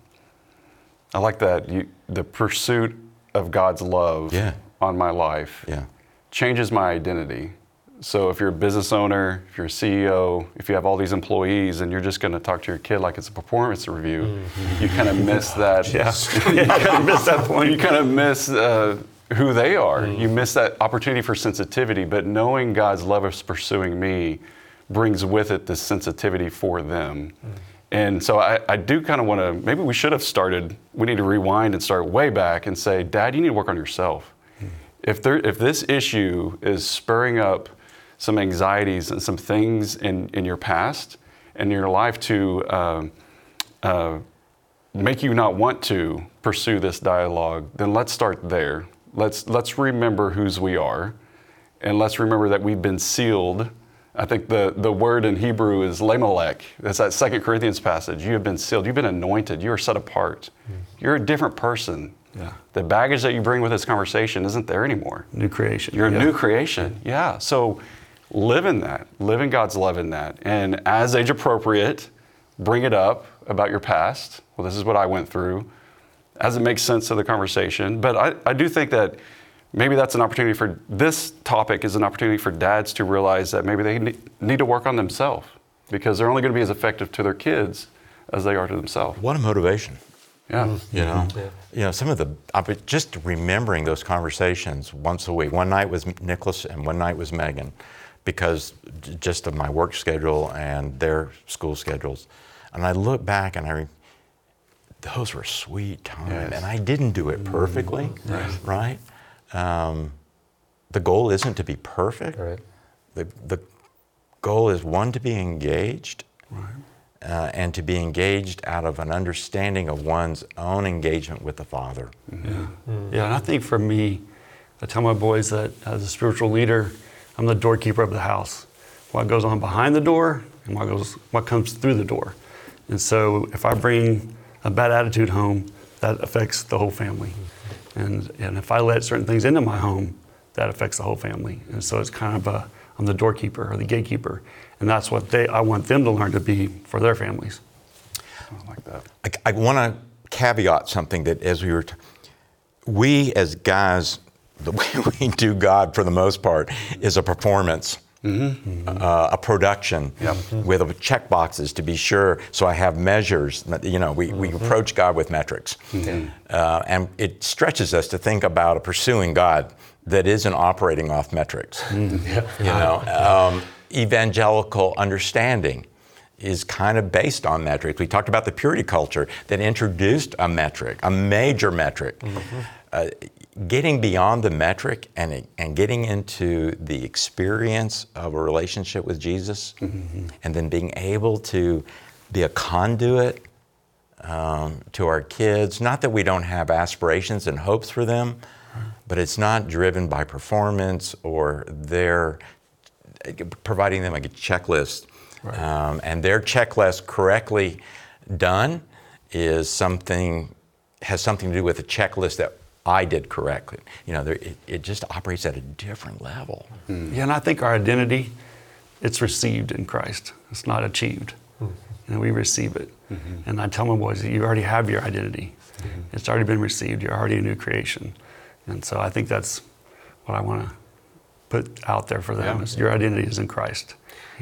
I like that. You, the pursuit of God's love Yeah. on my life Yeah. changes my identity. So if you're a business owner, if you're a CEO, if you have all these employees, and you're just going to talk to your kid like it's a performance review, you kind of miss that. Yeah. kind of miss that point. You kind of miss uh, who they are. You miss that opportunity for sensitivity. But knowing God's love is pursuing me brings with it this sensitivity for them. And so I, I do kind of want to, maybe we should have started, we need to rewind and start way back and say, Dad, you need to work on yourself. If, there, if this issue is spurring up some anxieties and some things in, in your past and in your life to um, uh, make you not want to pursue this dialogue, then let's start there. Let's, let's remember whose we are, and let's remember that we've been sealed. I think the, the word in Hebrew is lemelech. That's that Second Corinthians passage. You have been sealed. You've been anointed. You are set apart. Hmm. You're a different person. Yeah. The baggage that you bring with this conversation isn't there anymore. New creation. You're a Yeah. new creation. Yeah. So live in that. Live in God's love in that. And as age appropriate, bring it up about your past. Well, this is what I went through, as it makes sense to the conversation. But I, I do think that maybe that's an opportunity for this topic is an opportunity for dads to realize that maybe they ne- need to work on themselves because they're only going to be as effective to their kids as they are to themselves. What a motivation. Yeah. Mm-hmm. You know, you know some of the I be- just remembering those conversations once a week. One night was Nicholas, and one night was Megan, because just of my work schedule and their school schedules. And I look back and I, re- those were sweet times, Yes. and I didn't do it perfectly, right? Um, the goal isn't to be perfect. Right. The the goal is one to be engaged uh, and to be engaged out of an understanding of one's own engagement with the Father. Yeah. Yeah, and I think for me, I tell my boys that as a spiritual leader, I'm the doorkeeper of the house. What goes on behind the door and what goes what comes through the door. And so if I bring a bad attitude home, that affects the whole family. And and if I let certain things into my home, that affects the whole family. And so it's kind of a I'm the doorkeeper or the gatekeeper. And that's what they I want them to learn to be for their families. I like that. I, I want to caveat something that as we were, t- we as guys, the way we do God for the most part is a performance uh, a production with a check boxes to be sure. So I have measures. You know, we, we approach God with metrics, uh, and it stretches us to think about a pursuing God that isn't operating off metrics. You know, um, evangelical understanding is kind of based on metrics. We talked about the purity culture that introduced a metric, a major metric. Uh, getting beyond the metric and, and getting into the experience of a relationship with Jesus, and then being able to be a conduit um, to our kids. Not that we don't have aspirations and hopes for them, but it's not driven by performance or their providing them like a checklist. Um, and their checklist correctly done is something has something to do with a checklist that I did correctly. You know, there, it, it just operates at a different level. Yeah, and I think our identity, it's received in Christ. It's not achieved. And we receive it. And I tell my boys that you already have your identity. It's already been received. You're already a new creation. And so I think that's what I want to put out there for them Yeah. is your identity is in Christ.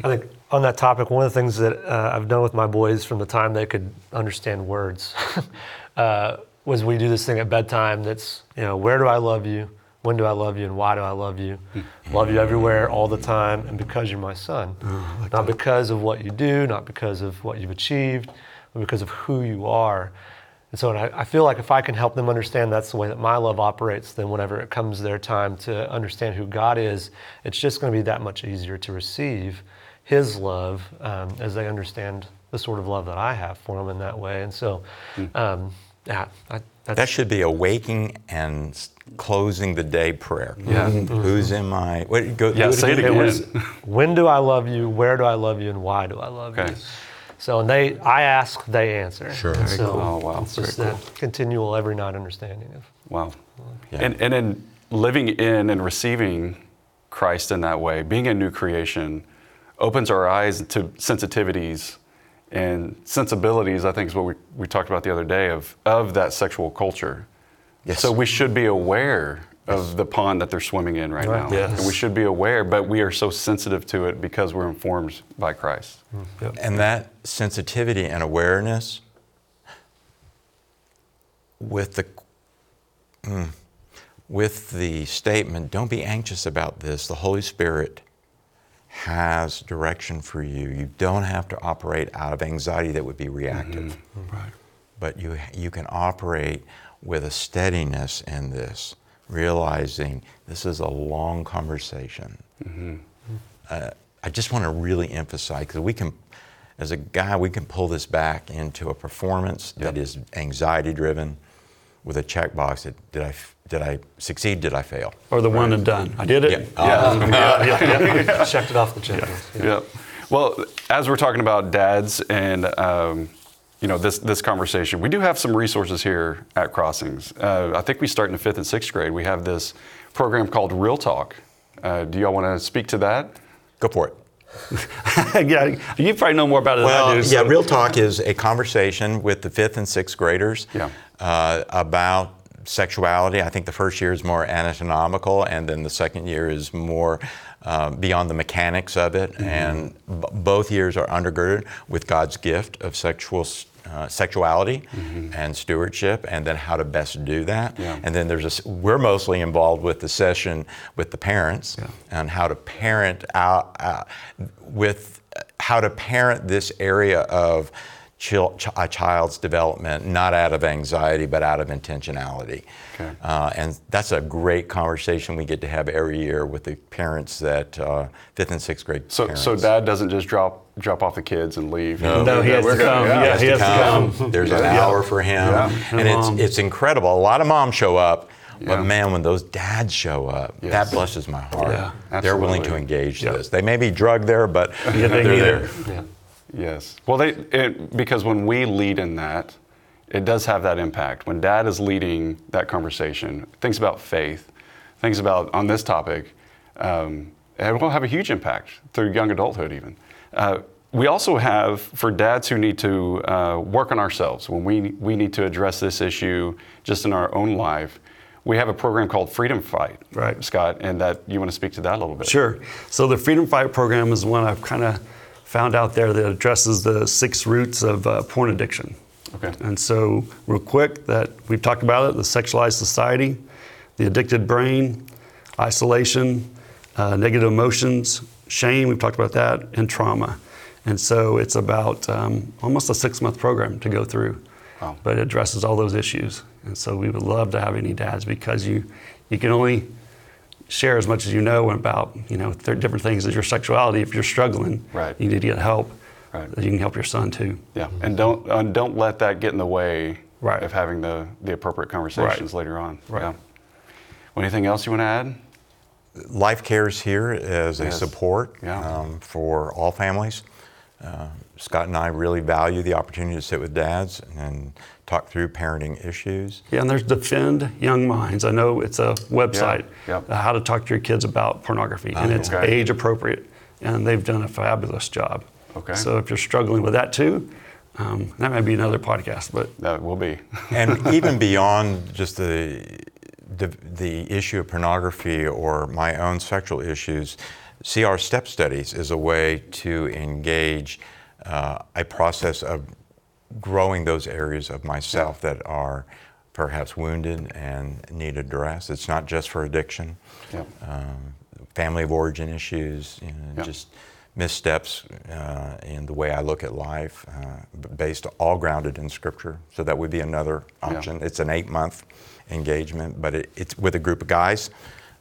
I think on that topic, one of the things that uh, I've done with my boys from the time they could understand words uh, was we do this thing at bedtime that's, you know, where do I love you? When do I love you? And why do I love you? love you everywhere, all the time, and because you're my son. not because of what you do, not because of what you've achieved, but because of who you are. And so and I, I feel like if I can help them understand that's the way that my love operates, then whenever it comes their time to understand who God is, it's just going to be that much easier to receive His love um, as they understand the sort of love that I have for them in that way. And so, um, yeah, I, that's, That should be a waking and closing the day prayer. Yeah. Mm-hmm. Mm-hmm. Who's in my? What, go, Yeah, do say it again. again. it was when do I love you, where do I love you, and why do I love Okay. you? So, and they, I ask, they answer. Sure. And Very so cool. Oh, wow. It's just that continual every night understanding of. Wow. Yeah. And, and in living in and receiving Christ in that way, being a new creation, opens our eyes to sensitivities and sensibilities, I think is what we, we talked about the other day, of, of that sexual culture. Yes. So we should be aware of the pond that they're swimming in right, Right. now. Yes. And we should be aware, but we are so sensitive to it because we're informed by Christ. Yep. And that sensitivity and awareness with the mm, with the statement, don't be anxious about this. The Holy Spirit has direction for you. You don't have to operate out of anxiety that would be reactive. Right. But you you can operate with a steadiness in this, realizing this is a long conversation. Uh, I just want to really emphasize because we can, as a guy, we can pull this back into a performance that is anxiety driven, with a checkbox. That did I did I succeed? Did I fail? Or the one and done. I did it. Yeah. Checked it off the checklist. Yeah. Well, as we're talking about dads and um, you know this this conversation, we do have some resources here at Crossings. Uh, I think we start in the fifth and sixth grade. We have this program called Real Talk. Uh, do y'all want to speak to that? Go for it. yeah, you probably know more about it than I Well, do. yeah, Real Talk is a conversation with the fifth and sixth graders Yeah. uh, about sexuality. I think the first year is more anatomical, and then the second year is more uh, beyond the mechanics of it. Mm-hmm. And b- both years are undergirded with God's gift of sexual. Uh, sexuality and stewardship, and then how to best do that. Mm-hmm. Yeah. And then there's a, we're mostly involved with the session with the parents and how to parent out uh, with how to parent this area of a child's development, not out of anxiety, but out of intentionality. Okay. Uh, and that's a great conversation we get to have every year with the parents that uh, fifth and sixth grade So, parents. so dad doesn't just drop drop off the kids and leave. No. No, he has to gonna- come. yeah. Yeah, he has to come. There's an hour for him, Yeah. and And it's it's incredible. A lot of moms show up, Yeah. but man, when those dads show up, Yes. that blesses my heart. Yeah, They're willing to engage Yeah. this. They may be drugged there, but Yeah, they they're need there. Yes. Well, they it, because when we lead in that, it does have that impact. When Dad is leading that conversation, thinks about faith, thinks about on this topic, um, it will have a huge impact through young adulthood even. Uh, we also have for dads who need to uh, work on ourselves when we we need to address this issue just in our own life. we have a program called Freedom Fight, Right. Scott, and that you want to speak to that a little bit. Sure. So the Freedom Fight program is one I've kind of found out there that addresses the six roots of uh, porn addiction. Okay. And so, real quick, that we've talked about it: the sexualized society, the addicted brain, isolation, uh, negative emotions, shame. We've talked about that, and trauma. And so, it's about um, almost a six-month program to go through, Wow. but it addresses all those issues. And so, we would love to have any dads because you you can only share as much as you know about you know th- different things as your sexuality. If you're struggling, Right. you need to get help. Right. You can help your son too. Yeah, and don't and don't let that get in the way Right. of having the the appropriate conversations Right. later on. Right. Yeah. Well, anything else you want to add? Life Cares here is a support Yeah. um, for all families. Uh, Scott and I really value the opportunity to sit with dads and talk through parenting issues. Yeah, and there's Defend Young Minds. I know it's a website Yeah, yeah. uh, how to talk to your kids about pornography, and it's okay. age appropriate, and they've done a fabulous job. Okay. So if you're struggling with that too, um, that might be another podcast. But That will be. and even beyond just the, the the issue of pornography or my own sexual issues, CR Step Studies is a way to engage uh, a process of growing those areas of myself that are perhaps wounded and need address. It's not just for addiction, Yep. um, family of origin issues, you know, Yep. just missteps uh, in the way I look at life, uh, based all grounded in Scripture. So that would be another Yeah. option. It's an eight month engagement, but it, it's with a group of guys.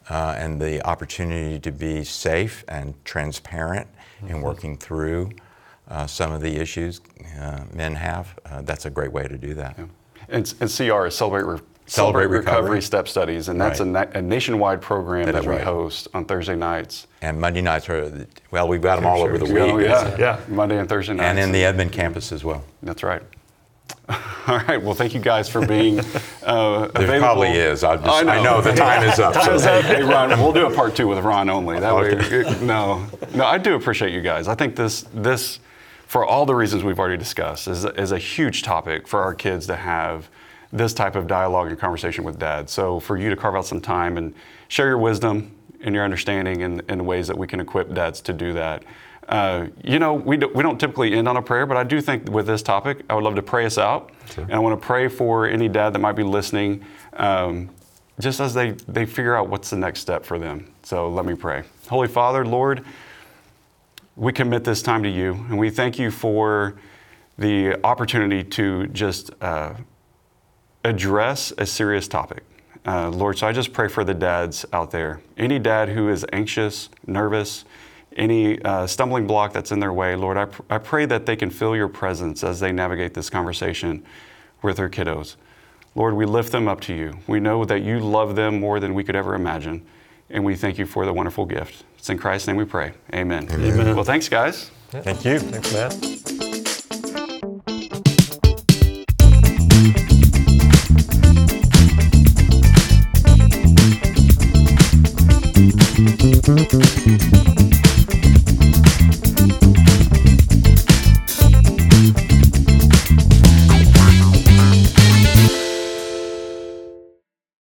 Uh, and the opportunity to be safe and transparent Mm-hmm. in working through uh, some of the issues uh, men have, uh, that's a great way to do that. And, and CR is Celebrate, Re- Celebrate Recovery. Recovery. Step Studies, and that's a, na- a nationwide program That that, we right. host on Thursday nights. And Monday nights are, well, we've got them all over the week. Oh, yeah. Yeah. Monday and Thursday nights. And in the Edmond campus as well. That's right. All right. Well, thank you guys for being uh, There available. probably is. I, just, I I, know. know. the time is up. so- hey, hey, Ron, we'll do a part two with Ron only. That way, no, no, I do appreciate you guys. I think this, this, for all the reasons we've already discussed, is, is a huge topic for our kids to have this type of dialogue and conversation with dad. So for you to carve out some time and share your wisdom and your understanding in, in ways that we can equip dads to do that. Uh, you know, we, do, we don't typically end on a prayer, but I do think with this topic, I would love to pray us out. And I want to pray for any dad that might be listening, um, just as they, they figure out what's the next step for them. So let me pray. Holy Father, Lord, we commit this time to you, and we thank you for the opportunity to just uh, address a serious topic. Uh, Lord, so I just pray for the dads out there. Any dad who is anxious, nervous, any uh, stumbling block that's in their way, Lord, I, pr- I pray that they can feel your presence as they navigate this conversation with their kiddos. Lord, we lift them up to you. We know that you love them more than we could ever imagine, and we thank you for the wonderful gift. It's in Christ's name we pray. Amen. Amen. Well, thanks, guys. Thank you. Thanks, Matt.